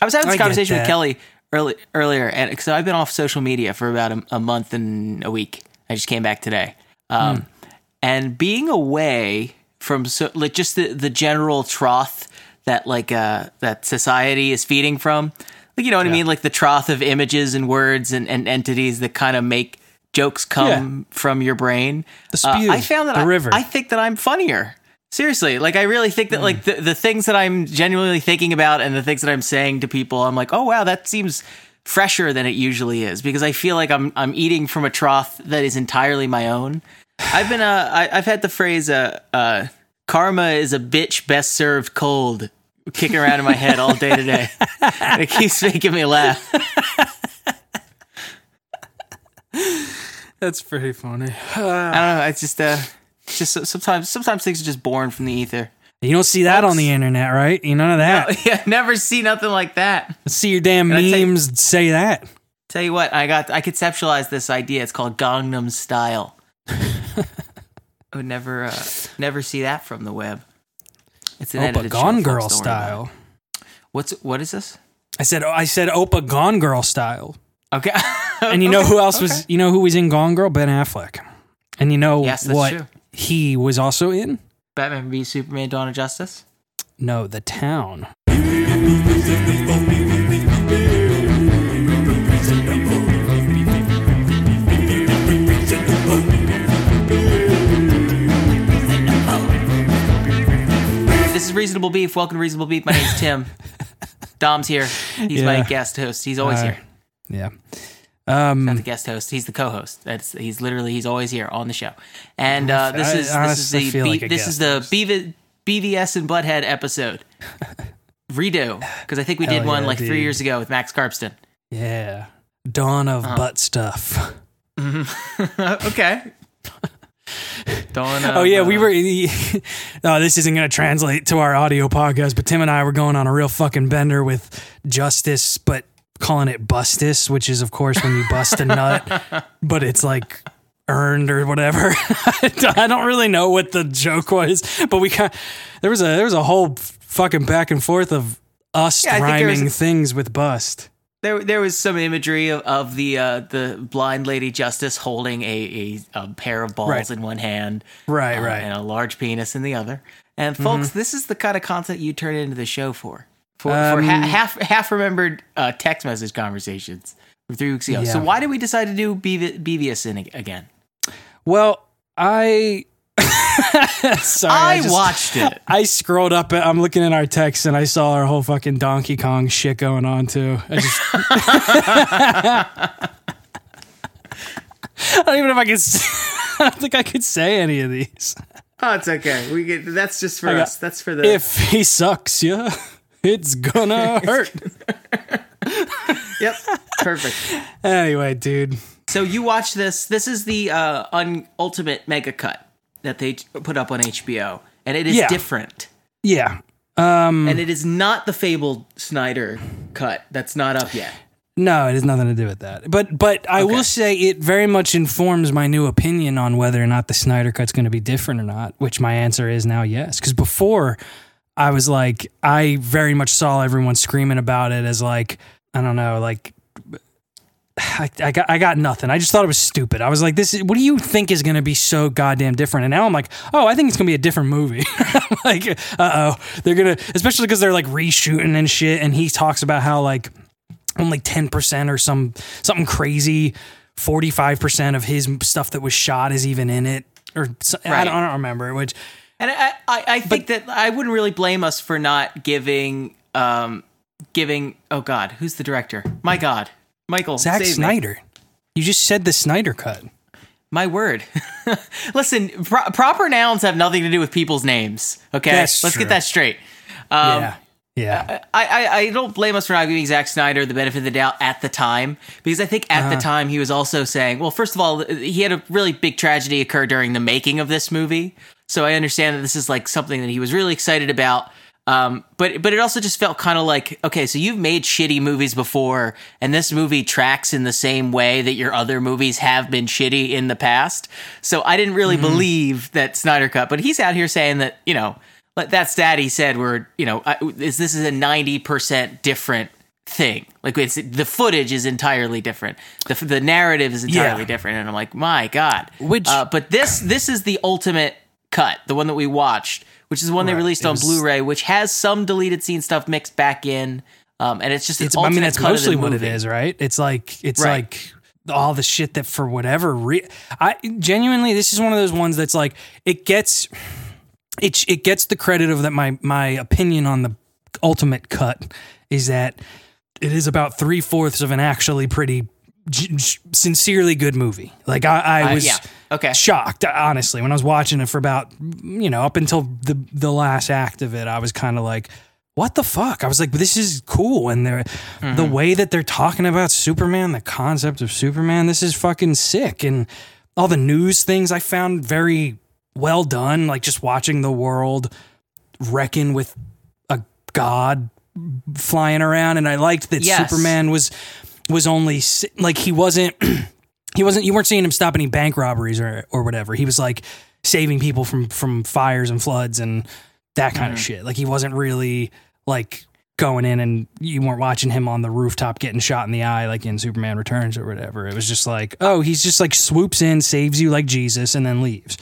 I was having this get conversation with. Kelly early, earlier, and so I've been off social media for about a, a month and a week. I just came back today, um, Hmm. and being away from so like just the the general trough that like uh that society is feeding from, like you know what I mean, like the trough of images and words and, and entities that kind of make jokes come from your brain. The Uh, spew, I found that the I, river. I think that I'm funnier. Seriously, like I really think that like the, the things that I'm genuinely thinking about and the things that I'm saying to people, I'm like, oh wow, that seems fresher than it usually is because I feel like I'm I'm eating from a trough that is entirely my own. I've been uh I, I've had the phrase uh uh karma is a bitch best served cold kicking around in my head all day today. and it keeps making me laugh. That's pretty funny. I don't know. It's just uh just sometimes sometimes things are just born from the ether. You don't see that on the internet, right? You none of that. yeah, never see nothing like that. Let's see your damn I tell you- memes say that. Tell you what, I got I conceptualized this idea. It's called Gangnam Style. I would never uh, never see that from the web. It's an Oppa Gone Girl style. What's what is this? I said I said Oppa Gone Girl style. Okay. And you know who else okay. was you know who was in Gone Girl? Ben Affleck. And you know Yes, that's what true. He was also in? Batman v Superman: Dawn of Justice? No, The Town. This is Reasonable Beef. Welcome to Reasonable Beef. My name's Tim. Dom's here. He's my guest host. He's always Hi. here. Yeah. Um Not the guest host. He's the co-host. That's he's literally he's always here on the show. And uh, this I is this is the B, like this is the BV, BVS and Butthead episode redo because I think we did Hell one yeah, like three years ago with Max Carpston. yeah. Dawn of Uh-huh. butt stuff. okay. Dawn Oh yeah, uh, we were. oh, this isn't going to translate to our audio podcast, but Tim and I were going on a real fucking bender with Justice, but calling it Bustus, which is of course when you bust a nut, but it's like earned or whatever. I don't really know what the joke was, but we kind there was a there was a whole fucking back and forth of us Yeah, I think there was- rhyming things with bust. There, there was some imagery of, of the uh, the blind lady justice holding a, a, a pair of balls Right. in one hand, Right, uh, right. and a large penis in the other. And folks, this is the kind of content you turn into the show for, for, for Um, ha- half half remembered uh, text message conversations from three weeks ago. So why did we decide to do BV- BVS in again? Well, I sorry, I, just- watched it. I scrolled up. I'm looking at our text and I saw our whole fucking Donkey Kong shit going on too. I just. I don't even know if I could. I don't think I could say any of these. Oh, it's okay. We get that's just for got- us. That's for the If he sucks you, it's gonna hurt. yep. Perfect. anyway, dude. So you watch this. This is the uh, un- ultimate mega cut that they put up on HBO, and it is Yeah. different. Yeah. Um. And it is not the fabled Snyder cut. That's not up yet. No, it has nothing to do with that. But but I Okay. will say it very much informs my new opinion on whether or not the Snyder cut's going to be different or not. Which my answer is now yes. Because before I was like, I very much saw everyone screaming about it as like, I don't know, like. I, I got I got nothing. I just thought it was stupid. I was like, "This is what do you think is going to be so goddamn different?" And now I'm like, "Oh, I think it's going to be a different movie." Like, uh oh, they're gonna, especially because they're like reshooting and shit. And he talks about how like only 10% or some something crazy 45% of his stuff that was shot is even in it or so- I, don't, I don't remember which And I, I, I think that I wouldn't really blame us for not giving, um, giving. Oh God, who's the director? My God, Michael Zack save me. Snyder you just said the Snyder cut My word. Listen, pro- proper nouns have nothing to do with people's names. Okay, That's let's true. get that straight. Um, yeah yeah I, I, I don't blame us for not giving Zack Snyder the benefit of the doubt at the time because I think at Uh-huh. the time he was also saying, well, first of all, he had a really big tragedy occur during the making of this movie, so I understand that this is like something that he was really excited about. Um, but but it also just felt kind of like okay, so you've made shitty movies before, and this movie tracks in the same way that your other movies have been shitty in the past. So I didn't really believe that Snyder cut, but he's out here saying that you know that stat he said where you know is this is a ninety percent different thing. Like it's the footage is entirely different. The the narrative is entirely Yeah. different, and I'm like, my god. Which- uh, but this this is the ultimate cut, the one that we watched, which is the one they released It on was- Blu-ray, which has some deleted scene stuff mixed back in. Um, and it's just It's, I mean, that's mostly what it is, right? It's like it's Right. like all the shit that for whatever re- I genuinely this is one of those ones that's like it gets it it gets the credit of that my my opinion on the ultimate cut is that it is about three fourths of an actually pretty g- g- sincerely good movie. Like I, I Uh, was yeah. Okay. shocked honestly when I was watching it for about you know up until the the last act of it. I was kind of like. What the fuck? I was like, this is cool, and they're the way that they're talking about Superman, the concept of Superman, this is fucking sick, and all the news things I found very well done. Like just watching the world reckon with a god flying around, and I liked that Yes. Superman was was only like he wasn't he wasn't you weren't seeing him stop any bank robberies or or whatever. He was like saving people from from fires and floods and that kind of mm-hmm. shit. Like he wasn't really like going in and you weren't watching him on the rooftop getting shot in the eye like in Superman Returns or whatever. It was just like, oh, he's just like swoops in, saves you like Jesus and then leaves.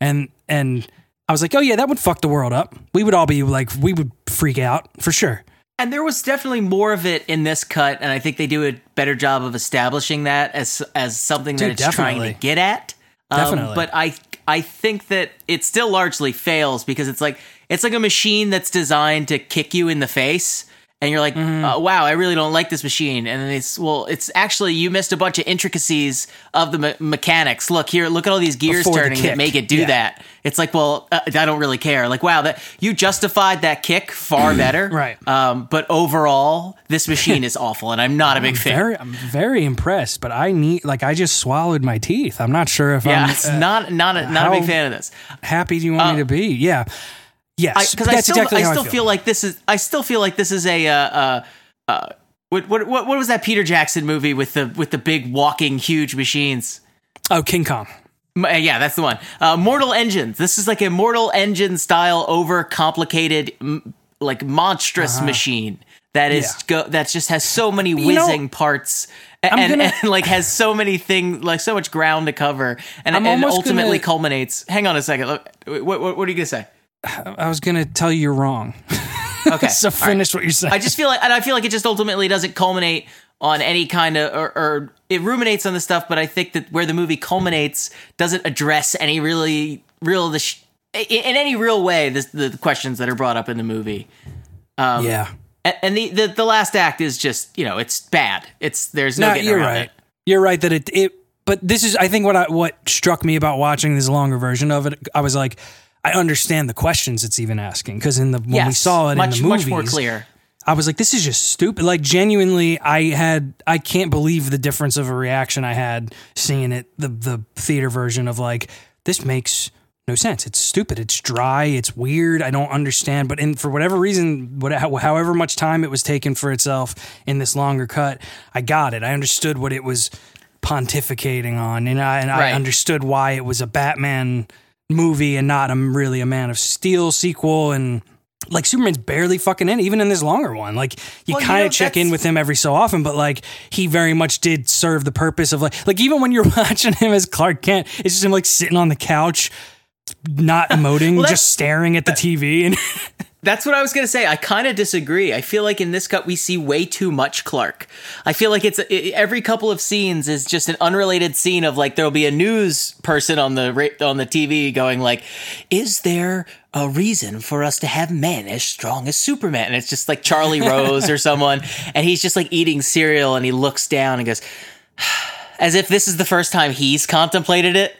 And and I was like, oh yeah, that would fuck the world up. We would all be like we would freak out for sure. And there was definitely more of it in this cut, and I think they do a better job of establishing that as as something that Dude, it's trying to get at. Um, Definitely. but I I think that it still largely fails because it's like it's like a machine that's designed to kick you in the face. And you're like, Mm-hmm. uh, wow, I really don't like this machine. And then it's, well, it's actually, you missed a bunch of intricacies of the me- mechanics. Look here, look at all these gears Before turning that make it do Yeah. that. It's like, well, uh, I don't really care. Like, wow, that you justified that kick far better. Right. Um, but overall, this machine is awful, and I'm not a big fan. Very, I'm very impressed, but I need like I just swallowed my teeth. I'm not sure if yeah, I'm it's uh, not not a, not a big fan of this. happy do you want me to be? Yeah. Yes, Because I, that's still exactly I still I feel. like this is I still feel like this is a uh, uh, uh, what, what what what was that Peter Jackson movie with the with the big walking huge machines? Oh, King Kong. Uh, Yeah, that's the one. Uh, Mortal Engines. This is like a Mortal Engine style, over complicated, m- like monstrous machine that is Yeah. go that just has so many whizzing parts. a- I'm And, gonna- and like has so many things, like so much ground to cover, and, and ultimately gonna- culminates. Hang on a second. Look, what, what, what are you gonna say? I was gonna tell you you're wrong. Okay, so all right. finish what you're saying. I just feel like, and I feel like it just ultimately doesn't culminate on any kind of, or, or it ruminates on the stuff, but I think that where the movie culminates doesn't address any really, real, the sh- in, any real way, the, the questions that are brought up in the movie. Um, yeah. And, and the, the the last act is just, you know, it's bad. It's there's no, No, you're right. it. You're right that it it. But this is, I think, what I, what struck me about watching this longer version of it. I was like, I understand the questions it's even asking because in the when we saw it much in the movies, much more clear. I was like, this is just stupid. Like genuinely, I had I can't believe the difference of a reaction I had seeing it the the theater version of like this makes no sense. It's stupid. It's dry. It's weird. I don't understand. But in for whatever reason, what, however much time it was taken for itself in this longer cut, I got it. I understood what it was pontificating on, and I and I understood why it was a Batman movie and not a really a Man of Steel sequel and. Like Superman's barely fucking in, even in this longer one. Like you Well, you kind know, of check in with him every so often, but like he very much did serve the purpose of like like even when you're watching him as Clark Kent, it's just him like sitting on the couch, not emoting, that's- just staring at the uh, TV. And That's what I was gonna say. I kind of disagree. I feel like in this cut we see way too much Clark. I feel like it's it, every couple of scenes is just an unrelated scene of like there'll be a news person on the on the TV going like, "Is there a reason for us to have men as strong as Superman?" And it's just like Charlie Rose or someone, and he's just like eating cereal and he looks down and goes, as if this is the first time he's contemplated it.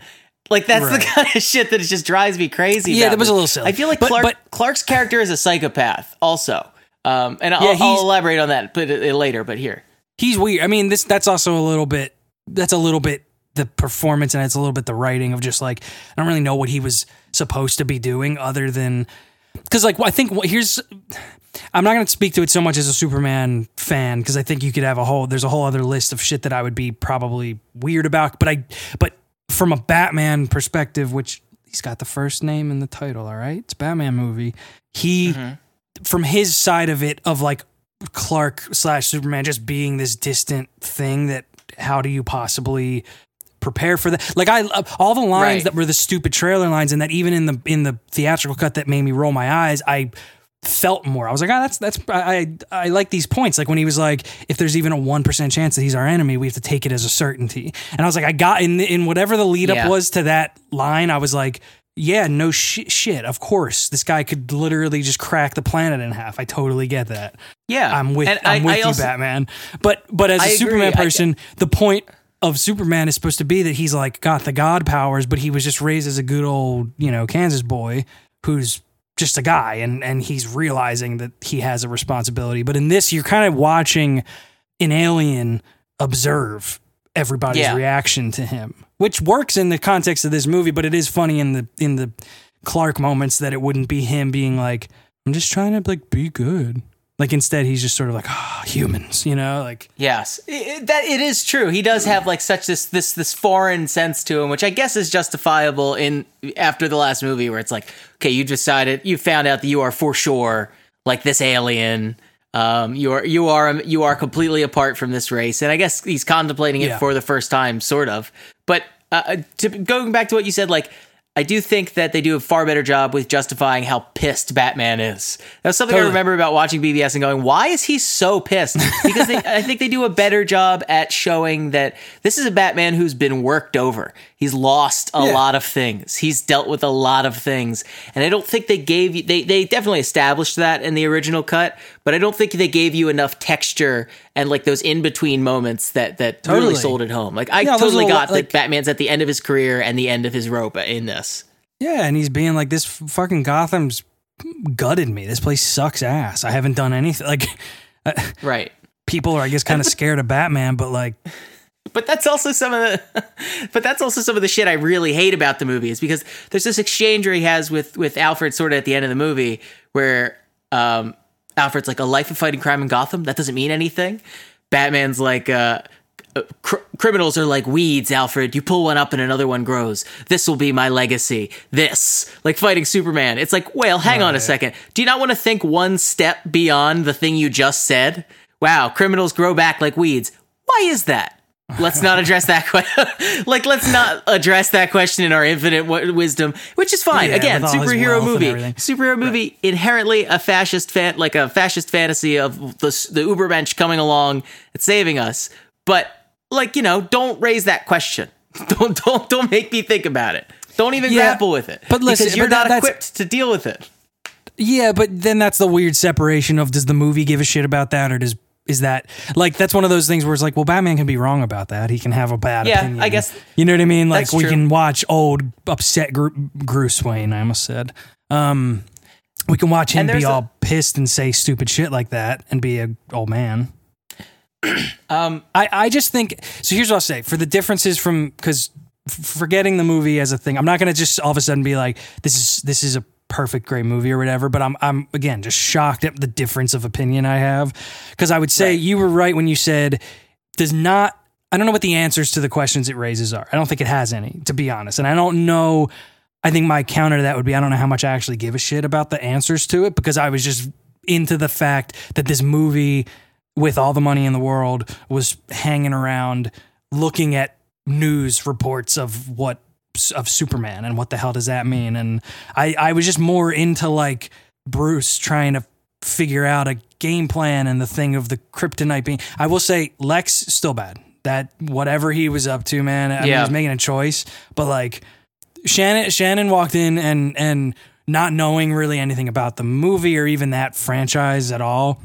Like that's the kind of shit that it just drives me crazy. Yeah, about that was this. a little silly. I feel like But- Clark but- Clark's character is a psychopath, also. Um, and I'll, Yeah, I'll elaborate on that, but uh, later. But here, he's weird. I mean, this that's also a little bit that's a little bit the performance and it's a little bit the writing of just like I don't really know what he was supposed to be doing other than because like I think what here's I'm not going to speak to it so much as a Superman fan because I think you could have a whole there's a whole other list of shit that I would be probably weird about but I but from a Batman perspective which he's got the first name in the title all right it's a Batman movie he mm-hmm. from his side of it of like Clark slash Superman just being this distant thing that how do you possibly prepare for that? Like I uh, all the lines Right. that were the stupid trailer lines and that even in the in the theatrical cut that made me roll my eyes, I felt more. I was like, oh, that's that's I I, I like these points. Like when he was like, if there's even a one percent chance that he's our enemy, we have to take it as a certainty. And I was like, I got in in whatever the lead up Yeah. was to that line. I was like, yeah, no shi shit. Of course, this guy could literally just crack the planet in half. I totally get that. Yeah, I'm with And I'm I- with I you, also- Batman. But but as a I agree. Superman person, the point of Superman is supposed to be that he's like got the god powers, but he was just raised as a good old you know Kansas boy who's just a guy, and and he's realizing that he has a responsibility. But in this, you're kind of watching an alien observe everybody's Yeah. reaction to him, which works in the context of this movie. But it is funny in the in the Clark moments that it wouldn't be him being like, "I'm just trying to like be good." Like instead, he's just sort of like, "Ah, humans," you know, like Yes, I- I- that it is true. He does have like such this this this foreign sense to him, which I guess is justifiable in after the last movie, where it's like, okay, you decided, you found out that you are for sure like this alien. Um, you are you are you are completely apart from this race, and I guess he's contemplating it Yeah. for the first time, sort of. But uh, to, going back to what you said, like. I do think that they do a far better job with justifying how pissed Batman is. That's something I Totally. remember remember about watching BVS and going, why is he so pissed? Because they, I think they do a better job at showing that this is a Batman who's been worked over. He's lost a Yeah. lot of things. He's dealt with a lot of things. And I don't think they gave you, they, they definitely established that in the original cut, but I don't think they gave you enough texture and like those in between moments that, that really Totally. sold it home. Like I Yeah, totally got like- that Batman's at the end of his career and the end of his rope in this. yeah, and he's being like, "This fucking Gotham's gutted me. This place sucks ass. I haven't done anything." Like Right. people are, I guess, kind of scared of Batman, but like, But that's also some of the but that's also some of the shit I really hate about the movie is because there's this exchange where he has with with Alfred sort of at the end of the movie where um Alfred's like a life of fighting crime in Gotham that doesn't mean anything. Batman's like uh uh, cr- criminals are like weeds, Alfred. You pull one up and another one grows. This will be my legacy. This, like fighting Superman. It's like, well, hang on a second. Do you not want to think one step beyond the thing you just said? Wow, criminals grow back like weeds. Why is that? Let's not address that question. like, let's not address that question in our infinite w- wisdom, which is fine. Yeah, Again, with all his superhero movie, superhero movie, inherently a fascist fan, like a fascist fantasy of the the Ubermensch coming along and saving us. But like, you know, don't raise that question. Don't don't don't make me think about it. Don't even Yeah, grapple with it. but listen, because you're but that- not equipped to deal with it. yeah, but then that's the weird separation of does the movie give a shit about that or does is that like that's one of those things where it's like, well, Batman can be wrong about that. He can have a bad Yeah, opinion. I guess- you know what I mean. Like we true. can watch old upset Bruce Wayne. I almost said. Um, we can watch him be a- all pissed and say stupid shit like that and be a old man. Um, I, I just think so. Here's what I'll say for the differences from because forgetting the movie as a thing, I'm not gonna just all of a sudden be like this is this is a perfect great movie or whatever. But I'm I'm again just shocked at the difference of opinion I have because I would say Right. you were right when you said does not. I don't know what the answers to the questions it raises are. I don't think it has any, to be honest. And I don't know. I think my counter to that would be I don't know how much I actually give a shit about the answers to it because I was just into the fact that this movie, with all the money in the world, was hanging around looking at news reports of what of Superman and what the hell does that mean? And I, I was just more into like Bruce trying to figure out a game plan and the thing of the kryptonite being. I will say Lex still bad. That whatever he was up to, man. I mean, he Yeah. was making a choice, but like Shannon Shannon walked in and and not knowing really anything about the movie or even that franchise at all.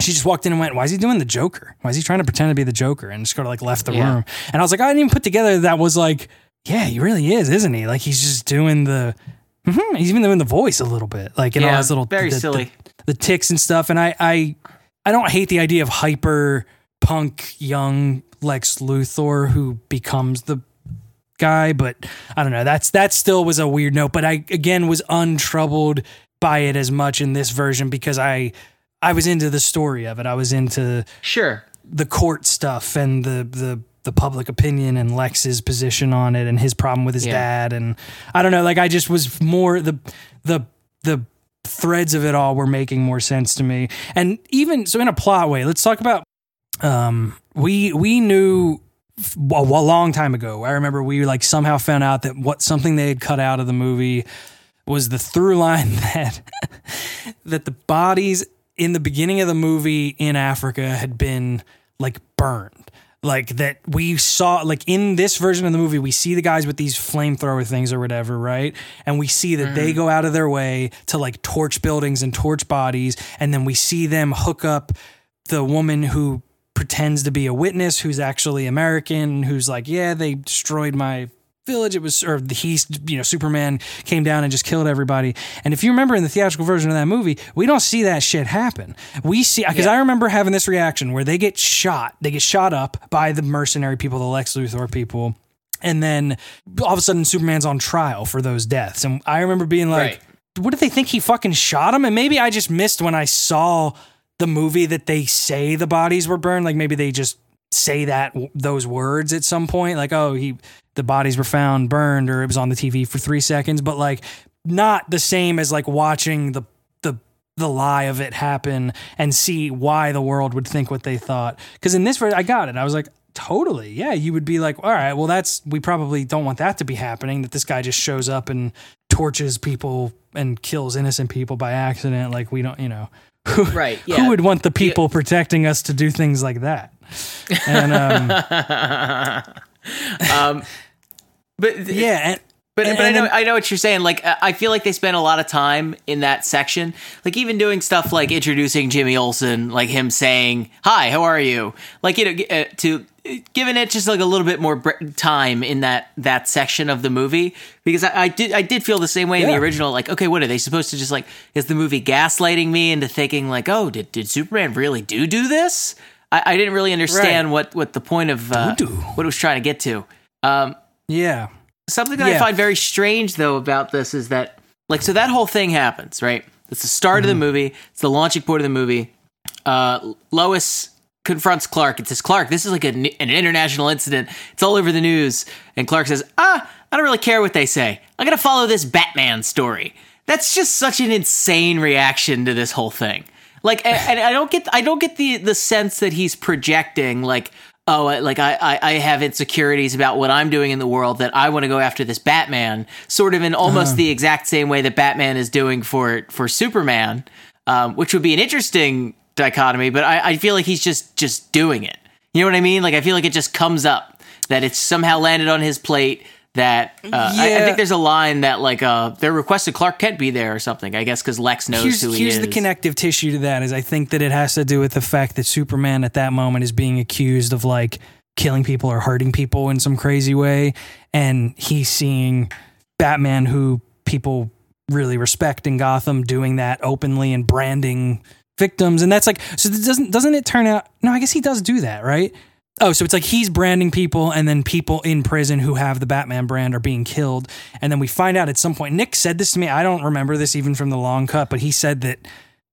She just walked in and went, "Why is he doing the Joker? Why is he trying to pretend to be the Joker?" And just kind of like left the Yeah. room. And I was like, I didn't even put together that was like, yeah, he really is, isn't he? Like he's just doing the, Mhm, he's even doing the voice a little bit, like in all his little very the- the- silly. the tics and stuff. And I, I, I don't hate the idea of hyper punk young Lex Luthor who becomes the guy, but I don't know. That's that still was a weird note. But I again was untroubled by it as much in this version because I, I was into the story of it. I was into sure. the court stuff and the the the public opinion and Lex's position on it and his problem with his Yeah. dad and I don't know like I just was more the the the threads of it all were making more sense to me. And even so, in a plot way, let's talk about. Um, we we knew a long time ago. I remember we like somehow found out that what something they had cut out of the movie was the through line that that the bodies in the beginning of the movie in Africa had been like burned. Like that we saw like in this version of the movie, we see the guys with these flamethrower things or whatever, right? And we see that they mm-hmm. go out of their way to like torch buildings and torch bodies, and then we see them hook up the woman who pretends to be a witness who's actually American, who's like, yeah, they destroyed my village. It was, or he's, you know, Superman came down and just killed everybody. And if you remember in the theatrical version of that movie, we don't see that shit happen. We see, because I remember having this reaction where they get shot, they get shot up by the mercenary people, the Lex Luthor people. And then all of a sudden, Superman's on trial for those deaths. And I remember being like, Right. what did they think he fucking shot him? And maybe I just missed when I saw the movie that they say the bodies were burned. Like maybe they just say that those words at some point, like oh he the bodies were found burned, or it was on the TV for three seconds, but like not the same as like watching the the the lie of it happen and see why the world would think what they thought. Because in this version, I got it. I was like. Totally. Yeah. You would be like, all right, well, that's, we probably don't want that to be happening, that this guy just shows up and torches people and kills innocent people by accident. Like, we don't, you know, who, Right, who would want the people protecting us to do things like that? And, um, Um, but yeah. And, But, And- but I know I know what you're saying. Like I I feel like they spent a lot of time in that section. Like even doing stuff like introducing Jimmy Olsen, like him saying "Hi, how are you?" Like you know, uh, to giving it just like a little bit more br- time in that that section of the movie because I, I did I did feel the same way in the original. Like okay, what are they supposed to just like? Is the movie gaslighting me into thinking like, oh, did did Superman really do do this? I, I didn't really understand Right. what what the point of uh, what it was trying to get to. Um, yeah. Something that I find very strange though about this is that like so that whole thing happens, right? It's the start of the movie, it's the launching point of the movie. Uh Lois confronts Clark and says, Clark, this is like an, an international incident. It's all over the news. And Clark says, Ah, I don't really care what they say. I'm gonna follow this Batman story. That's just such an insane reaction to this whole thing. Like, and, and I don't get, I don't get the the sense that he's projecting like, oh, like I, I, I have insecurities about what I'm doing in the world that I want to go after this Batman, sort of in almost the exact same way that Batman is doing for for Superman, um, which would be an interesting dichotomy. But I, I feel like he's just just doing it. You know what I mean? Like I feel like it just comes up that it's somehow landed on his plate. That uh, I, I think there's a line that like uh, they're requested Clark Kent be there or something. I guess because Lex knows here's, who he here's is. the connective tissue to that is I think that it has to do with the fact that Superman at that moment is being accused of like killing people or hurting people in some crazy way, and he's seeing Batman, who people really respect in Gotham, doing that openly and branding victims, and that's like so. Doesn't doesn't it turn out? No, I guess he does do that, right? Oh, so it's like he's branding people, and then people in prison who have the Batman brand are being killed. And then we find out at some point. Nick said this to me. I don't remember this even from the long cut, but he said that.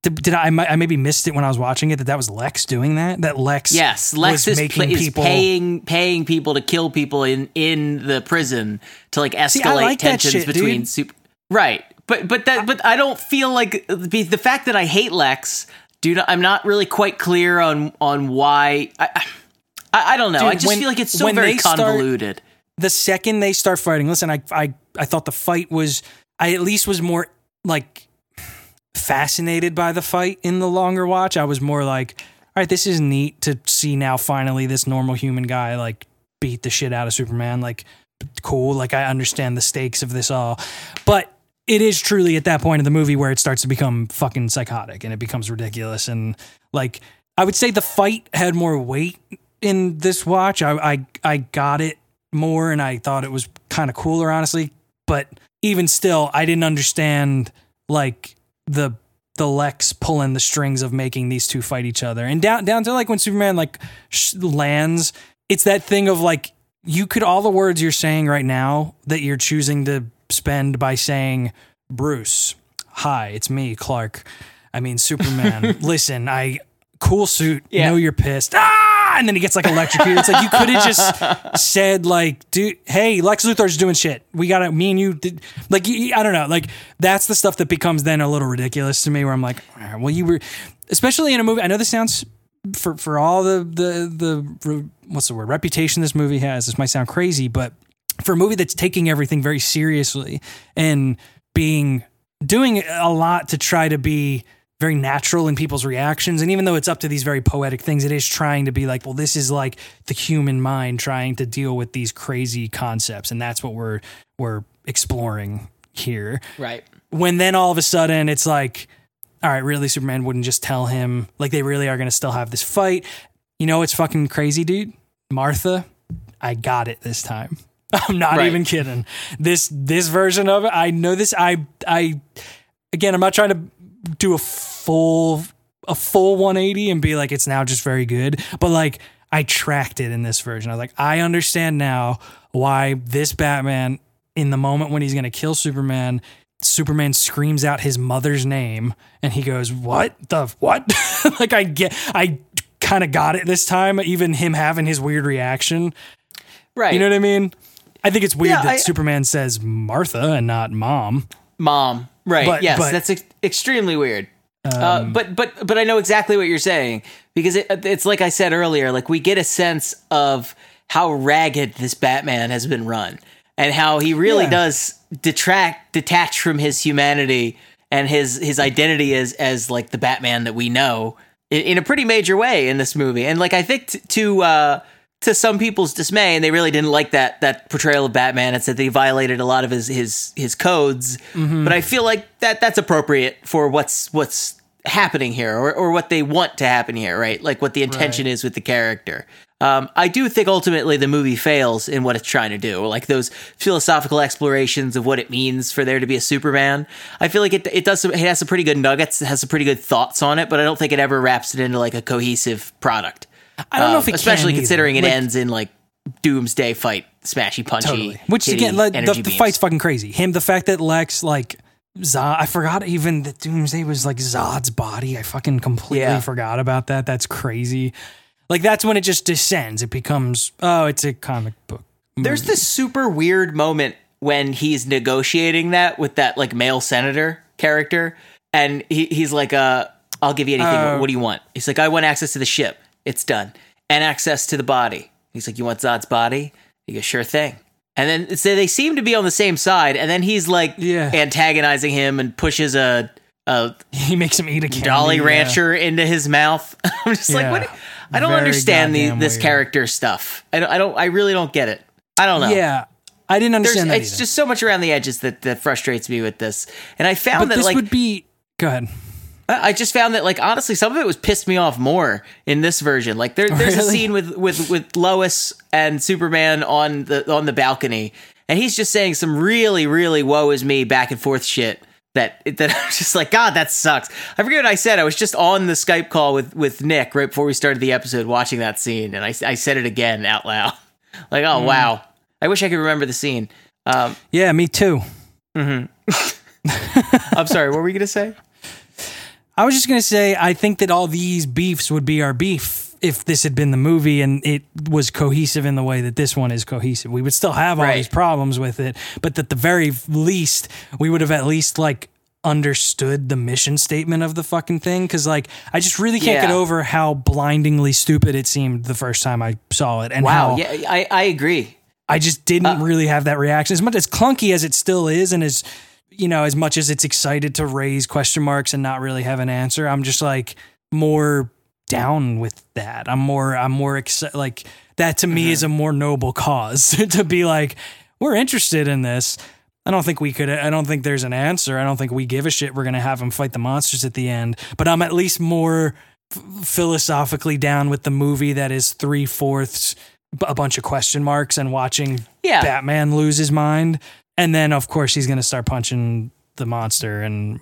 Did, did I? I maybe missed it when I was watching it. That that was Lex doing that. That Lex, Yes, Lex was is, making pla- is people. paying paying people to kill people in in the prison to like escalate I like tensions shit, between super. Right, but but that but I don't feel like the, the fact that I hate Lex. Dude, I'm not really quite clear on on why. I I, I don't know. Dude, I just when- feel like it's so very they start- convoluted. the second they start fighting, listen, I I I thought the fight was I at least was more like fascinated by the fight in the longer watch. I was more like, all right, this is neat to see now finally this normal human guy like beat the shit out of Superman. Like cool, like I understand the stakes of this all. But it is truly at that point in the movie where it starts to become fucking psychotic and it becomes ridiculous and like I would say the fight had more weight in this watch. I I, I got it more and I thought it was kind of cooler honestly, but even still I didn't understand like the the Lex pulling the strings of making these two fight each other. And down down to like when Superman like sh- lands, it's that thing of like you could all the words you're saying right now that you're choosing to spend by saying Bruce, hi, it's me, Clark. I mean Superman. listen, I cool suit. Yeah. Know you're pissed. Ah! and then he gets like electrocuted. It's like you could have just said like, dude, hey, Lex Luthor's doing shit. We gotta, me and you, did, like, I don't know, like that's the stuff that becomes then a little ridiculous to me. Where I'm like, right, well, you were, especially in a movie. I know this sounds for for all the the the what's the word reputation this movie has. This might sound crazy, but for a movie that's taking everything very seriously and being doing a lot to try to be very natural in people's reactions and even though it's up to these very poetic things it is trying to be like well this is like the human mind trying to deal with these crazy concepts and that's what we're we're exploring here Right. when then all of a sudden it's like, all right, really, Superman wouldn't just tell him, like, they really are going to still have this fight. You know, it's fucking crazy, dude. Martha, I got it this time. I'm not Right. even kidding. This this version of it, I know this. I I again, I'm not trying to do a full a full 180 and be like it's now just very good, but like I tracked it in this version. I was like, I understand now why this Batman in the moment when he's going to kill Superman, Superman screams out his mother's name and he goes, "What the what?" like I get I kind of got it this time even him having his weird reaction. Right. You know what I mean? I think it's weird Yeah, that I- Superman says Martha and not mom. Mom. Right. But- yes, but- Um, that's ex- extremely weird. uh, but but but I know exactly what you're saying because it, it's like I said earlier. Like we get a sense of how ragged this Batman has been run, and how he really Yeah. does detract, detach from his humanity and his his identity as as like the Batman that we know in, in a pretty major way in this movie. And like I think t- to uh, to some people's dismay, and they really didn't like that that portrayal of Batman said that he violated a lot of his his his codes. But I feel like that that's appropriate for what's what's happening here, or or what they want to happen here, right? Like what the intention Right. is with the character. Um, I do think ultimately the movie fails in what it's trying to do, like those philosophical explorations of what it means for there to be a Superman. I feel like it it does some, it has some pretty good nuggets, it has some pretty good thoughts on it, but I don't think it ever wraps it into like a cohesive product. I don't know Um, if it especially can either. considering it Like, ends in like doomsday fight, smashy punchy, totally. Which again, like, the, the fight's fucking crazy. Him, the fact that Lex like Zod, I forgot even that Doomsday was like Zod's body. I fucking completely Yeah. forgot about that. That's crazy. Like that's when it just descends. It becomes oh, it's a comic book. There's this super weird moment when he's negotiating that with that like male senator character, and he, he's like, uh, "I'll give you anything. Uh, what do you want?" He's like, "I want access to the ship. It's done, and access to the body." He's like, "You want Zod's body?" He goes, "Sure thing." And then so they seem to be on the same side, and then he's like Yeah. antagonizing him and pushes a a He makes him eat a candy, Jolly yeah. Rancher into his mouth. I'm just like, what? I don't Very understand the, this weird. character stuff. I don't, I don't. I really don't get it. I don't know. Yeah, I didn't understand it's either. just so much around the edges that, that frustrates me with this. And I found but that this like would be. Go ahead. I just found that like honestly some of it was pissed me off more in this version. Like there, there's a scene with with with Lois and Superman on the on the balcony, and he's just saying some really really woe is me back and forth shit. That that I'm just like God, that sucks. I forget what I said. I was just on the Skype call with with Nick right before we started the episode, watching that scene, and I I said it again out loud. Like Mm. oh wow, I wish I could remember the scene. Um, Yeah, me too. Mm-hmm. I'm sorry, what were we gonna say? I was just gonna say, I think that all these beefs would be our beef if this had been the movie and it was cohesive in the way that this one is cohesive. We would still have all Right. these problems with it, but at the very least, we would have at least like understood the mission statement of the fucking thing. Cause like, I just really can't get over how blindingly stupid it seemed the first time I saw it, and Wow, how yeah, I I agree. I just didn't uh, really have that reaction. As much as clunky as it still is, and as you know, as much as it's excited to raise question marks and not really have an answer, I'm just like more down with that. I'm more, I'm more excited. Like that to me mm-hmm. is a more noble cause to be like, we're interested in this. I don't think we could. I don't think there's an answer. I don't think we give a shit. We're gonna have them fight the monsters at the end. But I'm at least more f- philosophically down with the movie that is three fourths a bunch of question marks and watching Yeah. Batman lose his mind. And then, of course, he's going to start punching the monster, and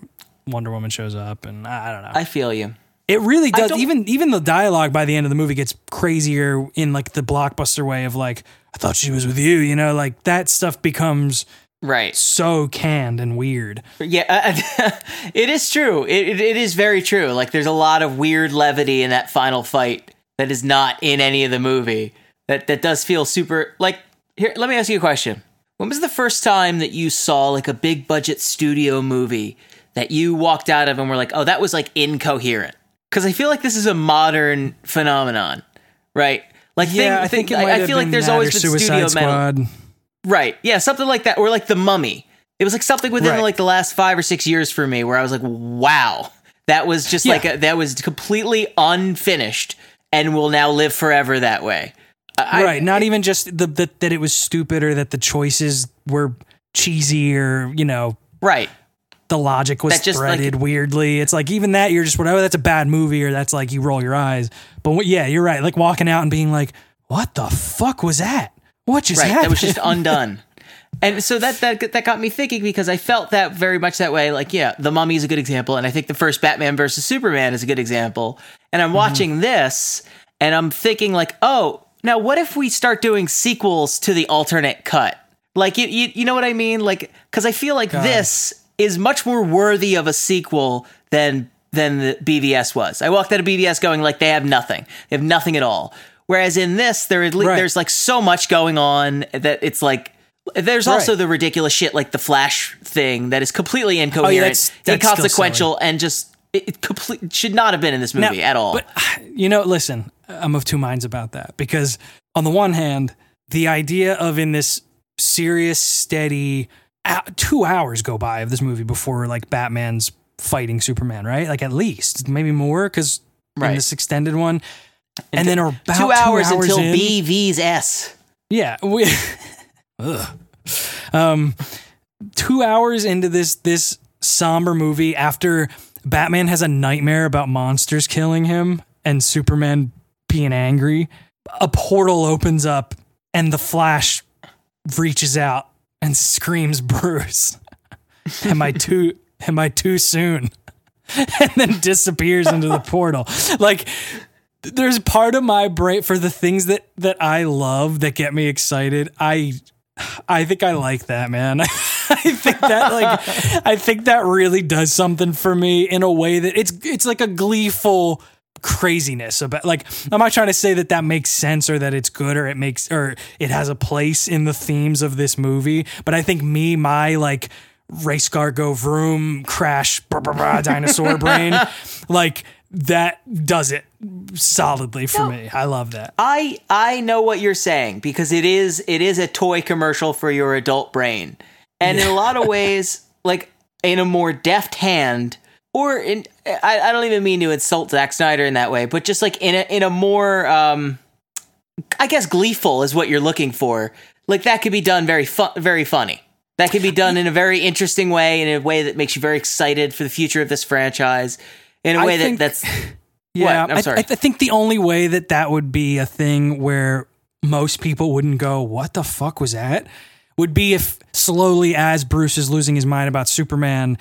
Wonder Woman shows up, and I, I don't know. I feel you. it really does. Even even the dialogue by the end of the movie gets crazier in like the blockbuster way of like, I thought she was with you. You know, like that stuff becomes Right. so canned and weird. Yeah, uh, it is true. It, it, it is very true. Like, there's a lot of weird levity in that final fight that is not in any of the movie. That that does feel super like here let me ask you a question. When was the first time that you saw like a big budget studio movie that you walked out of and were like, "Oh, that was like incoherent"? Cuz I feel like this is a modern phenomenon, right? Like Yeah, thing- I think thing- it might I feel like there's always been Suicide studio metal. Squad. Right. Yeah, something like that. Or like The Mummy. It was like something within Right. like the last five or six years for me where I was like, wow, that was just Yeah. like, a, that was completely unfinished and will now live forever that way. I- right. Not even just the, the that it was stupid or that the choices were cheesy or you know Right. the logic was just, like- threaded weirdly. It's like even that you're just whatever. That's a bad movie or that's like you roll your eyes. But what- yeah, you're right. Like walking out and being like, "What the fuck was that? What just Right. happened?" That was just undone. And so that, that that got me thinking because I felt that very much that way. Like, yeah, The Mummy is a good example, and I think the first Batman versus Superman is a good example. And I'm mm-hmm. watching this, and I'm thinking like, oh, now what if we start doing sequels to the alternate cut? Like, you you, you know what I mean? Like, because I feel like this is much more worthy of a sequel than than the BVS was. I walked out of BVS going like they have nothing. They have nothing at all. Whereas in this, there at least Right. there's like so much going on that it's like there's also the ridiculous shit like the Flash thing that is completely oh, incoherent, that's- that's inconsequential, and just it, it complete should not have been in this Now, movie at all. But you know, listen, I'm of two minds about that because on the one hand, the idea of in this serious, steady, two hours go by of this movie before like Batman's fighting Superman, right? Like at least maybe more because Right. in this extended one, and then about two hours, until in, BV's S. yeah, we, Ugh. um, two hours into this this somber movie after Batman has a nightmare about monsters killing him and Superman being angry, a portal opens up and the Flash reaches out and screams, "Bruce, am I too am I too soon?" and then disappears into the portal. Like there's part of my brain for the things that that I love that get me excited. I I think I like that, man. I think that like I think that really does something for me in a way that it's it's like a gleeful craziness about like I'm not trying to say that that makes sense or that it's good or it makes or it has a place in the themes of this movie, but I think me my like race car go vroom crash brah, brah, brah, dinosaur brain like that does it solidly for me. I love that. I I know what you're saying because it is it is a toy commercial for your adult brain, and in a lot of ways, like in a more deft hand, or in I, I don't even mean to insult Zack Snyder in that way, but just like in a in a more um, I guess gleeful is what you're looking for. Like that could be done very fun, very funny. That could be done in a very interesting way, in a way that makes you very excited for the future of this franchise, in a way that think- that's Yeah, What? I'm sorry. I, I think the only way that that would be a thing where most people wouldn't go, "What the fuck was that?" would be if slowly, as Bruce is losing his mind about Superman,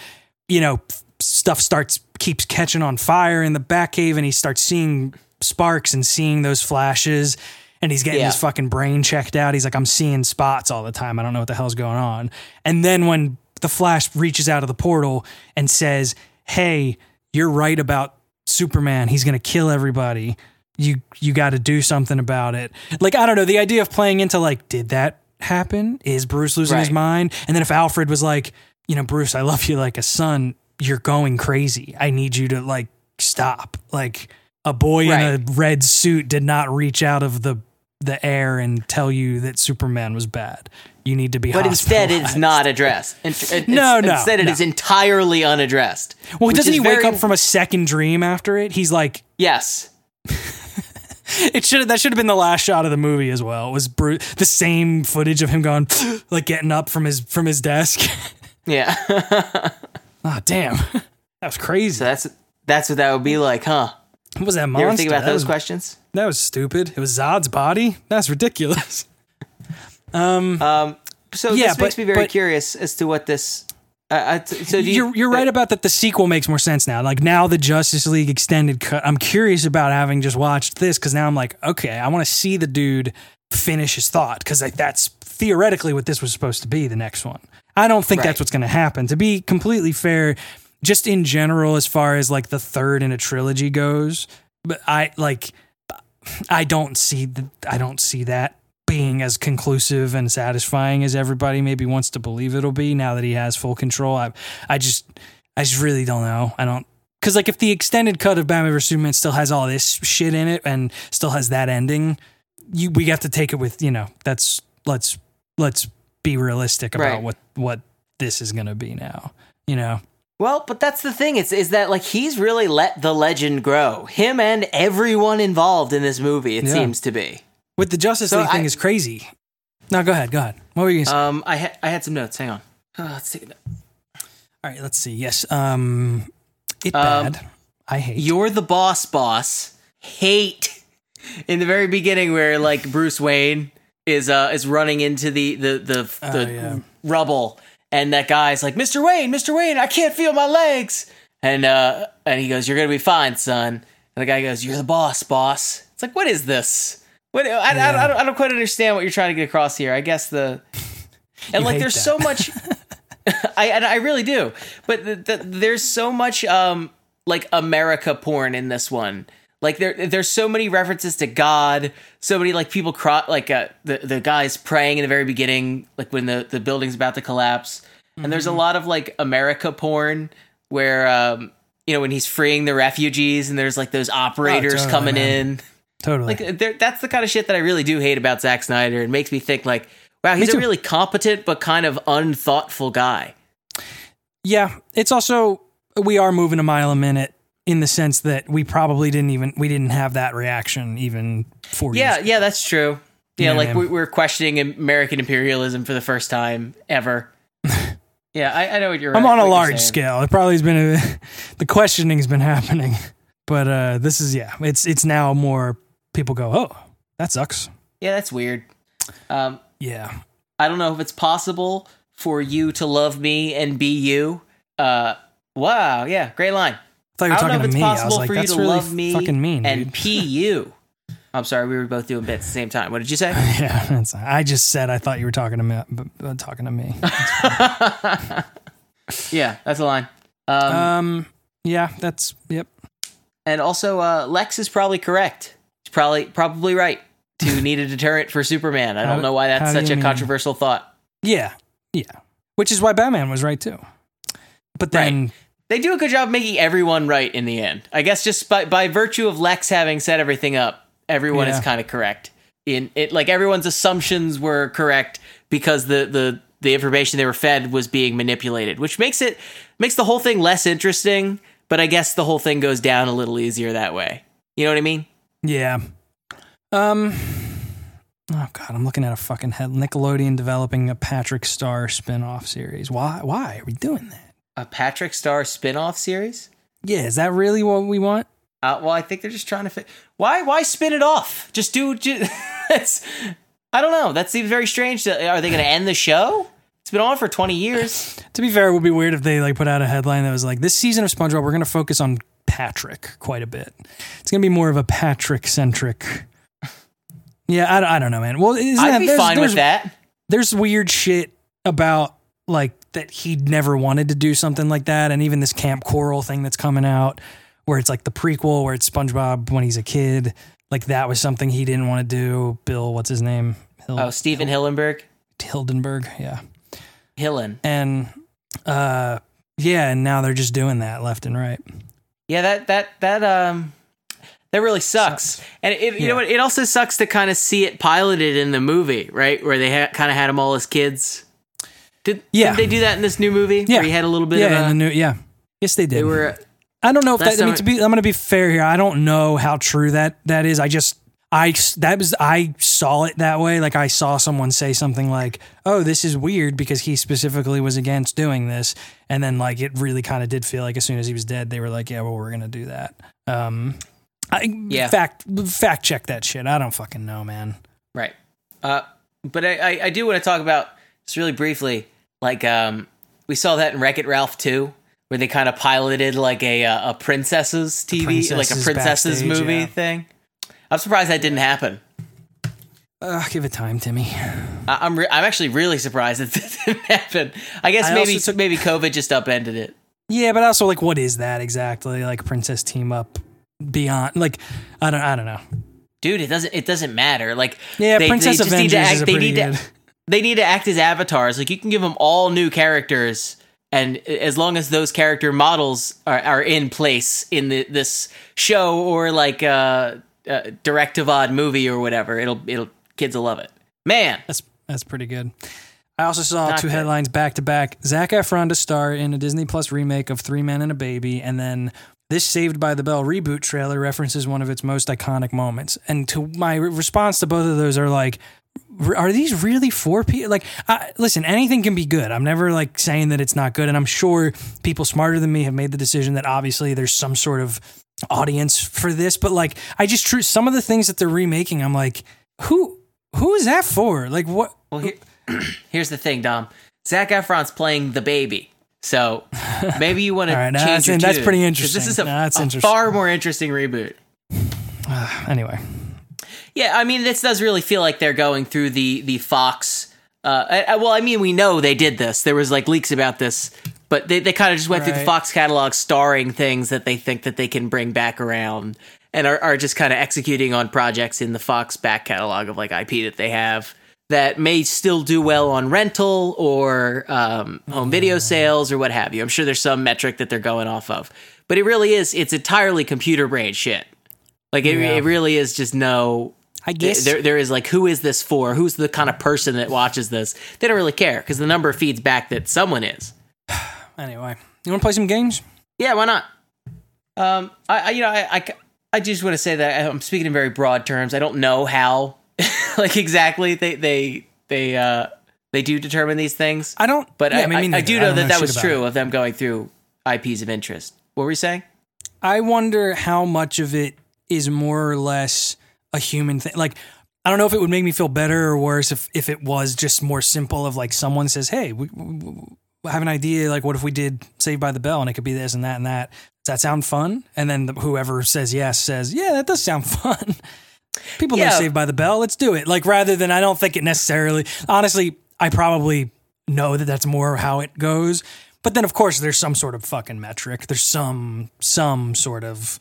you know, stuff starts keeps catching on fire in the back cave, and he starts seeing sparks and seeing those flashes. And he's getting Yeah. his fucking brain checked out. He's like, I'm seeing spots all the time. I don't know what the hell's going on. And then when the Flash reaches out of the portal and says, Hey, you're right about Superman. He's going to kill everybody. You you got to do something about it. Like I don't know, the idea of playing into like did that happen? Is Bruce losing his mind? And then if Alfred was like, you know, Bruce, I love you like a son. You're going crazy. I need you to like stop. Like a boy in a red suit did not reach out of the the air and tell you that Superman was bad. You need to be but instead it's not addressed. In- No, no, Instead, it is no. entirely unaddressed. Well, doesn't he wake very- up from a second dream after it? He's like, Yes. It should that should have been the last shot of the movie as well. It was Bruce, the same footage of him going like getting up from his from his desk. Yeah. Oh damn, that was crazy. so that's that's what that would be like, huh? what was that You ever think about that, those was, questions? that was stupid. It was Zod's body. That's ridiculous. Um, um, so Yeah, this makes me very but- curious as to what this. Uh, uh, t- so you, you're you're right about that. The sequel makes more sense now. Like now, the Justice League extended cut. I'm curious about having just watched this because now I'm like, okay, I want to see the dude finish his thought because like, that's theoretically what this was supposed to be. The next one. I don't think that's what's going to happen. To be completely fair, just in general, as far as like the third in a trilogy goes, but I like I don't see the, I don't see that being as conclusive and satisfying as everybody maybe wants to believe it'll be now that he has full control. I I just I just really don't know. I don't because like if the extended cut of Batman vs Superman still has all this shit in it and still has that ending, you we have to take it with you know that's let's let's be realistic about Right. what what this is gonna be now. You know, Well, but that's the thing. It's is that like he's really let the legend grow. Him and everyone involved in this movie. It Yeah. seems to be. with the Justice So League thing is crazy. No, go ahead, go ahead. What were you gonna say? Um, I had I had some notes. Hang on. Uh, let's take a note. all right, let's see. Yes, um, it Um, bad. I hate. You're the boss, boss. Hate in the very beginning where like Bruce Wayne is uh is running into the the the, the Oh, yeah. rubble and that guy's like Mr. Wayne, Mr. Wayne, I can't feel my legs. And uh and he goes, "You're to be fine, son." And the guy goes, "You're the boss, boss." It's like, "What is this?" What I, I, I, don't, I don't quite understand what you're trying to get across here. I guess the and like there's that. so much I and I really do. But the, the, there's so much um like America porn in this one. Like there there's so many references to God, so many like people like uh, the the guys praying in the very beginning like when the the building's about to collapse. And there's a Mm-hmm. lot of like America porn where um you know when he's freeing the refugees and there's like those operators totally, coming man. in. totally. Like that's the kind of shit that I really do hate about Zack Snyder. It makes me think like, wow, he's a really competent but kind of unthoughtful guy. Yeah, it's also we are moving a mile a minute in the sense that we probably didn't even we didn't have that reaction even four Yeah, years. yeah, that's true. Yeah, like we, we're questioning American imperialism for the first time ever. yeah, I, I know what you're. I'm right- on a large scale. It probably has been a, the questioning's been happening, but uh, this is yeah. It's it's now more people go oh that sucks. Yeah, that's weird. Um, Yeah, I don't know if it's possible for you to love me and be you. Uh, wow, yeah, great line. I thought you were I don't know talking to me. I was like that's really love me fucking mean, and dude. p you. I'm sorry, we were both doing bits at the same time. What did you say? yeah, I just said I thought you were talking to me. uh, Talking to me. yeah, that's a line. Um, Um, yeah, that's yep. and also, uh, Lex is probably correct. He's probably probably right to need a deterrent for Superman. I How don't know why that's such a mean? controversial thought. Yeah, yeah. Which is why Batman was right too. But then They do a good job making everyone right in the end. I guess just by by virtue of Lex having set everything up, everyone is kind of correct. In it, like everyone's assumptions were correct because the the the information they were fed was being manipulated, which makes it makes the whole thing less interesting. But I guess the whole thing goes down a little easier that way. You know what I mean? Yeah. Um. Oh God, I'm looking at a fucking head. Nickelodeon developing a Patrick Star spin-off series. Why? Why are we doing that? A Patrick Star spin-off series? Yeah, is that really what we want? Uh, well, I think they're just trying to fit. Why? Why spin it off? Just do. Just. I don't know. That seems very strange. Are they going to end the show? It's been on for twenty years. To be fair, it would be weird if they like put out a headline that was like, "This season of SpongeBob, we're going to focus on Patrick quite a bit. It's going to be more of a Patrick centric." Yeah, I, don't- I don't know, man. Well, isn't I'd that, be fine with that. there's weird shit about like that he'd never wanted to do something like that, and even this Kamp Koral thing that's coming out, where it's like the prequel, where it's SpongeBob when he's a kid. Like that was something he didn't want to do. Bill, what's his name? Hill, Oh, Stephen Hillenburg, Hildenberg, yeah. Hillen. And uh, yeah, and now they're just doing that left and right. Yeah, that that that um, that really sucks. And it, you Yeah. know what? It also sucks to kind of see it piloted in the movie, right? Where they ha- kind of had them all as kids. Did Yeah. Did they do that in this new movie? Yeah. Where he had a little bit yeah, of a. and the new yeah. Yes, they did. they were. I don't know if that. I mean, to be, I'm going to be fair here. I don't know how true that that is. I just, I that was, I saw it that way. Like I saw someone say something like, "Oh, this is weird," because he specifically was against doing this, and then like it really kind of did feel like as soon as he was dead, they were like, "Yeah, well, we're going to do that." Um, I, Yeah. fact fact check that shit. I don't fucking know, man. Right. Uh, but I, I, I do want to talk about just really briefly, like um, we saw that in Wreck It Ralph 2, where they kind of piloted like a uh, a princesses TV, like a princesses princesses movie yeah. thing. I'm surprised that didn't happen. Uh, give it time, Timmy. I, I'm re- I'm actually really surprised that that didn't happen. I guess I maybe took- maybe COVID just upended it. Yeah, but also like, what is that exactly? Like princess team up beyond? Like, I don't, I don't know. dude, it doesn't it doesn't matter. Like Yeah, they, Princess they just need to Avengers act. is a they pretty need good. to they need to act as avatars. Like you can give them all new characters, and as long as those character models are, are in place in the, this show or like uh, uh, direct to VOD movie or whatever, it'll it'll kids will love it. Man, That's that's pretty good. I also saw Not two good. headlines back to back. Zac Efron to star in a Disney Plus remake of Three Men and a Baby, and then this Saved by the Bell reboot trailer references one of its most iconic moments. And to my response to both of those are like, are these really for people? Like, I, listen, anything can be good. I'm never like saying that it's not good, and I'm sure people smarter than me have made the decision that obviously there's some sort of audience for this. But like, I just true some of the things that they're remaking. I'm like, who who is that for? Like, what? well here, here's the thing, Dom. Zac Efron's playing the baby. So maybe you want to change that's- your that's tune, pretty 'cause interesting. This is a, That's a far more interesting reboot. Anyway, Yeah, I mean, this does really feel like they're going through the the Fox. Uh, I, I- well, I mean, we know they did this. There was like leaks about this, but they, they kind of just went through the Fox catalog, starring things that they think that they can bring back around, and are, are just kind of executing on projects in the Fox back catalog of like IP that they have that may still do well on rental or um, home video sales or what have you. I'm sure there's some metric that they're going off of, but it really is. It's entirely computer brain shit. Like it, Yeah. it really is just no I guess there, there is like who is this for who's the kind of person that watches this they don't really care because the number feeds back that someone is anyway. You want to play some games? yeah why not um i, I you know I, I I just want to say that i'm speaking in very broad terms i don't know how like exactly they they they uh they do determine these things I don't. but yeah, I, I, I neither. do I know that that was true it. of them going through ips of interest what were you saying I wonder how much of it is more or less a human thing. Like, I don't know if it would make me feel better or worse if, if it was just more simple of like someone says, Hey, we, we, have an idea. Like, what if we did Saved by the Bell and it could be this and that and that? Does that sound fun? And then the, whoever says yes says, Yeah, that does sound fun. People know Yeah. Saved by the Bell. Let's do it. Like, rather than I don't think it necessarily, honestly, I probably know that that's more how it goes. But then, of course, there's some sort of fucking metric. There's some some sort of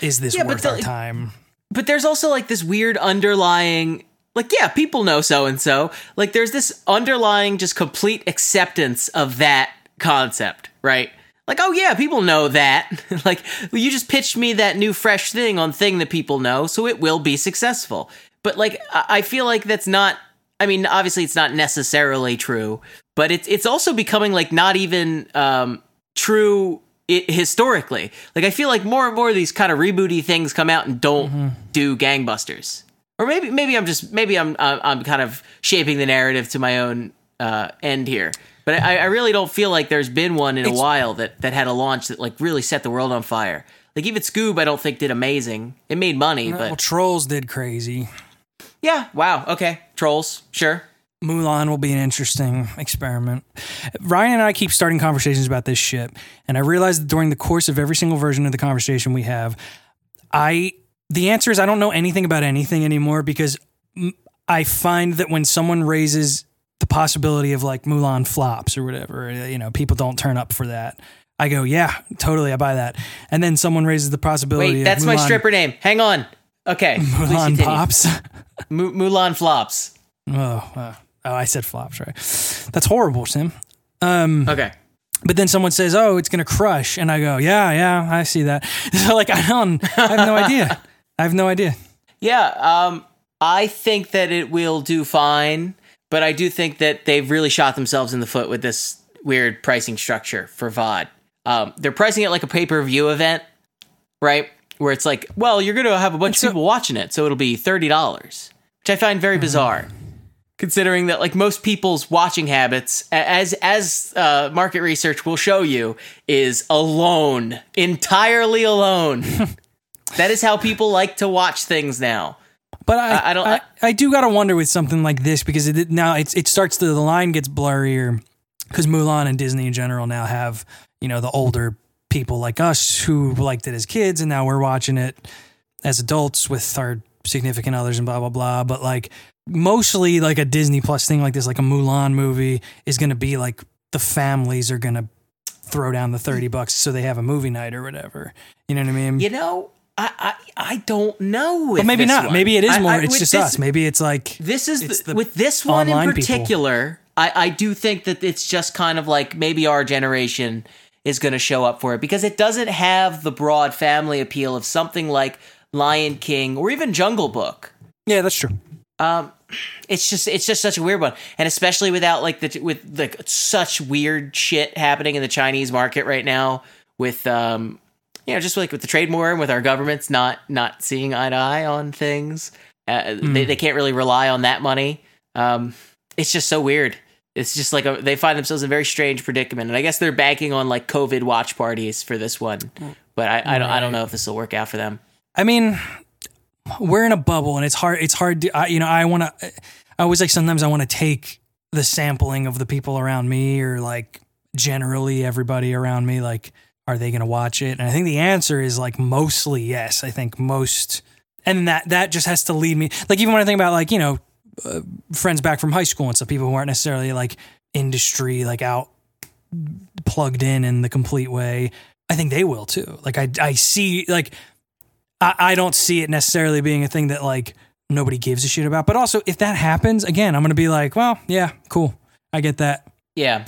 is this Yeah, worth the- our time? but there's also like this weird underlying like yeah people know so and so like there's this underlying just complete acceptance of that concept right? Like oh yeah people know that. Like well, you just pitched me that new fresh thing on thing that people know so it will be successful. But like i I feel like that's not i mean obviously it's not necessarily true but it's it's also becoming like not even um true i historically. Like I feel like more and more of these kind of rebooty things come out and don't do gangbusters. Or maybe maybe I'm just maybe I'm I'm I'm kind of shaping the narrative to my own uh, end here. But I, I really don't feel like there's been one in a while that that had a launch that like really set the world on fire. Like even Scoob, I don't think did amazing. It made money, well, but Trolls did crazy. yeah, wow, okay, trolls, sure. Mulan will be an interesting experiment. Ryan and I keep starting conversations about this shit, and I realize that during the course of every single version of the conversation we have, I the answer is I don't know anything about anything anymore because I find that when someone raises the possibility of like Mulan flops or whatever, you know, people don't turn up for that. I go, yeah, totally, I buy that. And then someone raises the possibility. Wait, that's my stripper name. Hang on. Okay, Mulan pops. Mu- Mulan flops. oh, uh, oh, I said flops, right? That's horrible, Tim. Um, Okay. but then someone says, "Oh, it's gonna crush," and I go, "Yeah, yeah, I see that." So like, I don't, I have no idea. I have no idea. Yeah, um, I think that it will do fine, but I do think that they've really shot themselves in the foot with this weird pricing structure for VOD. Um, they're pricing it like a pay per view event, right? Where it's like, well, you're going to have a bunch So- of people watching it, so it'll be thirty dollars, which I find very bizarre, considering that like most people's watching habits, as as uh, market research will show you, is alone, entirely alone. that is how people like to watch things now. But I, I- I don't- I, I do gotta wonder with something like this because it now it's it starts to the line gets blurrier because Mulan and Disney in general now have you know the older people like us who liked it as kids and now we're watching it as adults with our significant others and blah blah blah. But like mostly like a Disney Plus thing like this, like a Mulan movie, is gonna be like the families are gonna throw down the thirty mm. bucks so they have a movie night or whatever. You know what I mean? You know, I I, I don't know. But maybe not. Maybe it is more. it's just this, us. Maybe it's like This is the, the with this one in people. particular. I I do think that it's just kind of like maybe our generation is going to show up for it because it doesn't have the broad family appeal of something like Lion King or even Jungle Book. yeah, that's true. Um, it's just it's just such a weird one, and especially without like the with like such weird shit happening in the Chinese market right now with um you know just like with the trade war and with our governments not not seeing eye to eye on things. Uh, they they can't really rely on that money. Um, it's just so weird. It's just like a, they find themselves in a very strange predicament, and I guess they're banking on like COVID watch parties for this one. But I, I don't I don't know if this will work out for them. I mean, we're in a bubble, and it's hard. It's hard to, I, you know, I want to. I always like sometimes I want to take the sampling of the people around me, or like generally everybody around me. Like, are they going to watch it? And I think the answer is like mostly yes. I think most, and that that just has to lead me. Like even when I think about like you know uh, friends back from high school and stuff, people who aren't necessarily like industry like out plugged in in the complete way. I think they will too. Like I I see like I, I don't see it necessarily being a thing that like nobody gives a shit about. But also if that happens, again, I'm gonna be like, well, yeah, cool. I get that. Yeah.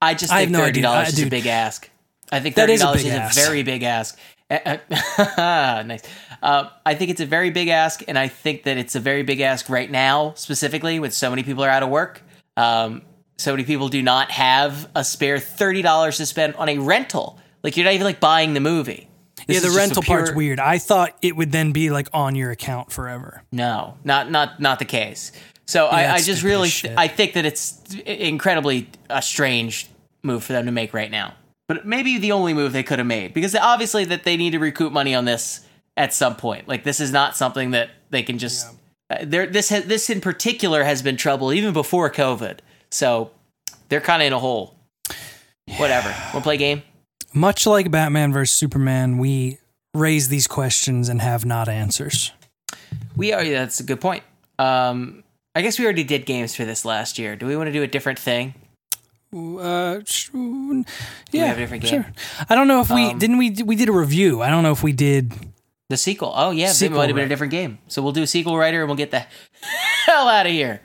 I just I think have no thirty dollars is a big ask. I think that thirty is a is a very big ask. Uh, uh, nice. Uh, I think it's a very big ask, and I think that it's a very big ask right now, specifically with so many people are out of work. Um, so many people do not have a spare thirty dollars to spend on a rental. Like you're not even like buying the movie. This yeah, the rental part's weird. I thought it would then be like on your account forever. No, not not not the case. So I, I just really shit. I think that it's incredibly a strange move for them to make right now. But maybe the only move they could have made because obviously that they need to recoup money on this at some point. Like this is not something that they can just. Uh, there, this has, this in particular has been trouble even before COVID. So they're kind of in a hole. Whatever. Want to play a game? Much like Batman versus Superman, we raise these questions and have not answers. We are. That's a good point. Um, I guess we already did games for this last year. Do we want to do a different thing? Uh, sh- we yeah, have a different game? sure. I don't know if we Um, didn't we we did a review. I don't know if we did. The sequel. Oh yeah, Sequel it might have been a different game. So we'll do a sequel writer and we'll get the hell out of here.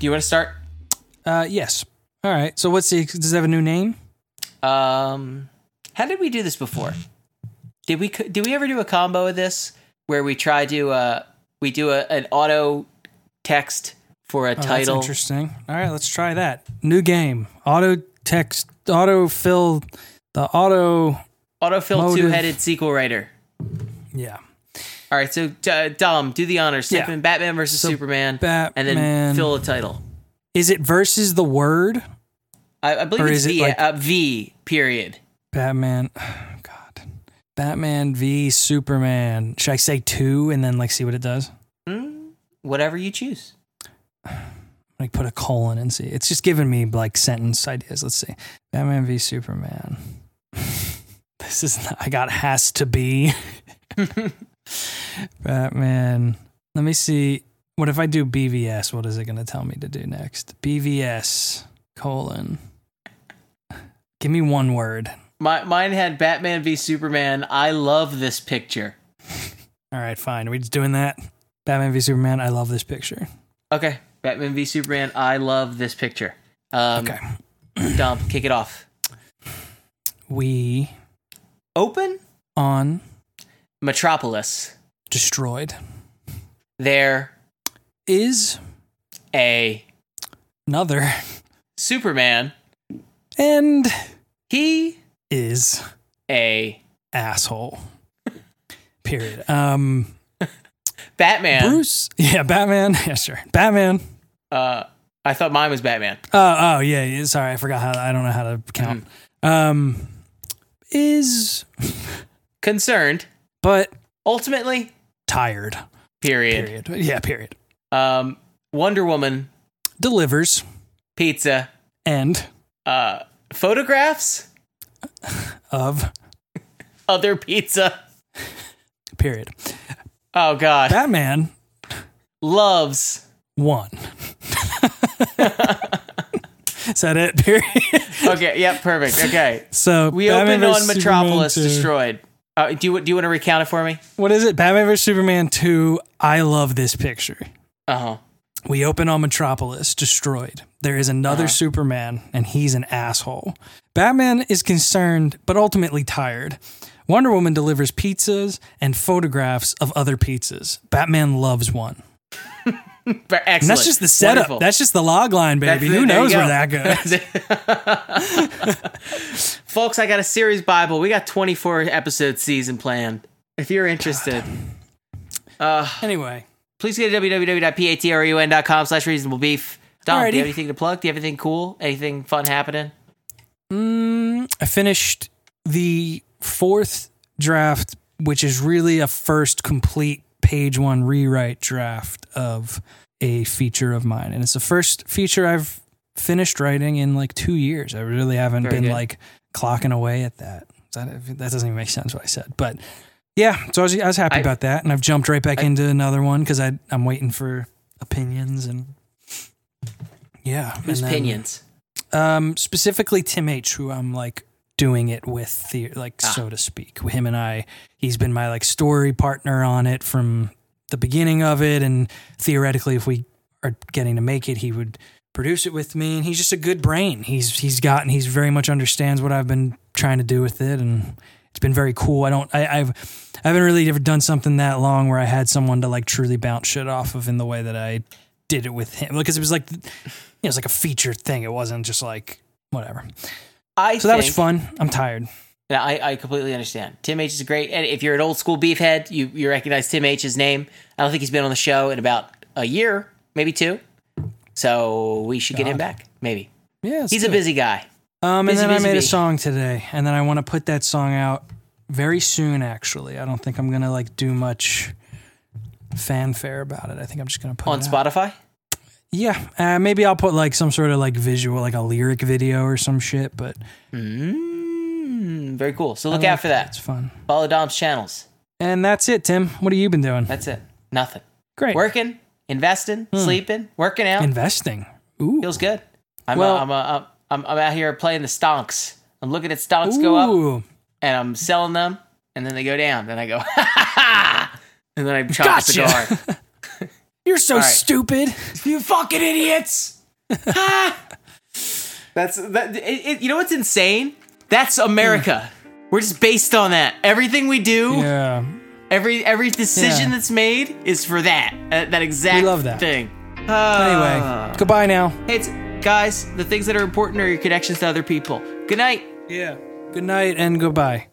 You want to start? Uh, yes. All right. So what's the? Does it have a new name? Um, how did we do this before? Did we did we ever do a combo of this where we try to uh we do a, an auto text for a Oh, That's title? interesting. All right, let's try that. New game. Auto text. Auto fill. The auto. Autofill two headed sequel writer. Yeah. All right, so uh, Dom, do the honors. Type Yeah. in Batman versus So, Superman, and Batman. then fill a title. Is it versus the word? I, I believe Or it's is it V, like- uh, V period. Batman. God. Batman v Superman. Should I say two and then like see what it does? Mm, whatever you choose. Like put a colon and see. It's just giving me like sentence ideas. Let's see. Batman v Superman. this is not, I got has to be. Batman. Let me see. What if I do BVS? What is it going to tell me to do next? BVS colon. Give me one word. My, mine had Batman v Superman. I love this picture. All right, fine. Are we just doing that? Batman v Superman. I love this picture. Okay, Batman v Superman. I love this picture. Um, Okay. Dom, kick it off. We Open on Metropolis. destroyed There is a another Superman. and He is a asshole. Period. Um, Batman. Bruce. Yeah, Batman. Yeah, sure. Batman. Uh, I thought mine was Batman. Oh, oh yeah. yeah, Sorry, I forgot how. I don't know how to count. Um, is Concerned. But Ultimately. tired. Period. Period. Yeah. Period. Um, Wonder Woman. Delivers Pizza. and Uh, photographs. of Other pizza. period. Oh God, Batman loves. one. Is that it? Period. Okay, yep, perfect. Okay, So we Batman opened on Metropolis destroyed. Uh, do you do you want to recount it for me? What is it? Batman vs Superman 2. I love this picture. Uh huh. We open on Metropolis, destroyed. There is another Uh-huh. Superman, and he's an asshole. Batman is concerned, but ultimately tired. Wonder Woman delivers pizzas and photographs of other pizzas. Batman loves one. Excellent. And that's just the setup. Wonderful. That's just the log line, baby. it. Who knows where that goes? Folks, I got a series Bible. We got 24 episode season planned. If you're interested, uh, anyway, please go to www.patreon.com slash reasonable beef. Dom, do you have anything to plug? Do you have anything cool? Anything fun happening? mm, I finished the fourth draft, which is really a first complete page one rewrite draft of a feature of mine. And it's the first feature I've finished writing in like two years. I really haven't Very been good. like clocking away at that. That, that doesn't even make sense what I said. But yeah, so I was, I was happy I- about that. And I've jumped right back I- into another one because I'm waiting for opinions and yeah. Whose opinions? um, specifically Tim H, who I'm like doing it with, the, like Ah. so to speak. With him and I, he's been my like story partner on it from the beginning of it, and theoretically, if we are getting to make it, he would produce it with me. And he's just a good brain. He's he's gotten he's very much understands what I've been trying to do with it, and it's been very cool. I don't I, I've I haven't really ever done something that long where I had someone to like truly bounce shit off of in the way that I did it with him because it was like you know, it was like a featured thing. It wasn't just like whatever. I So that was fun. I'm tired. Yeah, I, I completely understand. Tim H is great. And if you're an old school beefhead, you, you recognize Tim H's name. I don't think he's been on the show in about a year, maybe two. So we should get him back. Maybe. Yeah, He's a busy guy. Um, and busy, then I busy made a song today, and then I want to put that song out very soon. Actually, I don't think I'm gonna like do much fanfare about it. I think I'm just gonna put it. On Spotify. out. Yeah, uh, maybe I'll put like some sort of like visual, like a lyric video or some shit. But Mm, very cool. So look like out for that. It's fun. Follow Dom's channels. And that's it, Tim. What have you been doing? That's it. Nothing. Great. Working, investing, Hmm. sleeping, working out. Investing. Ooh. Feels good. I'm, Well- uh, I'm, uh, I'm, I'm out here playing the stonks. I'm looking at stonks go up and I'm selling them and then they go down. Then I go, ha ha ha. And then I chop Gotcha. a cigar. You're so right. stupid. you fucking idiots. That's that. It, it- you know what's insane? That's America. We're just based on that. Everything we do, Yeah. every every decision Yeah. that's made is for that. uh, that exact We love that. thing. Anyway, Uh, goodbye now. hey, it's, guys, the things that are important are your connections to other people. Good night. Yeah. Good night and goodbye.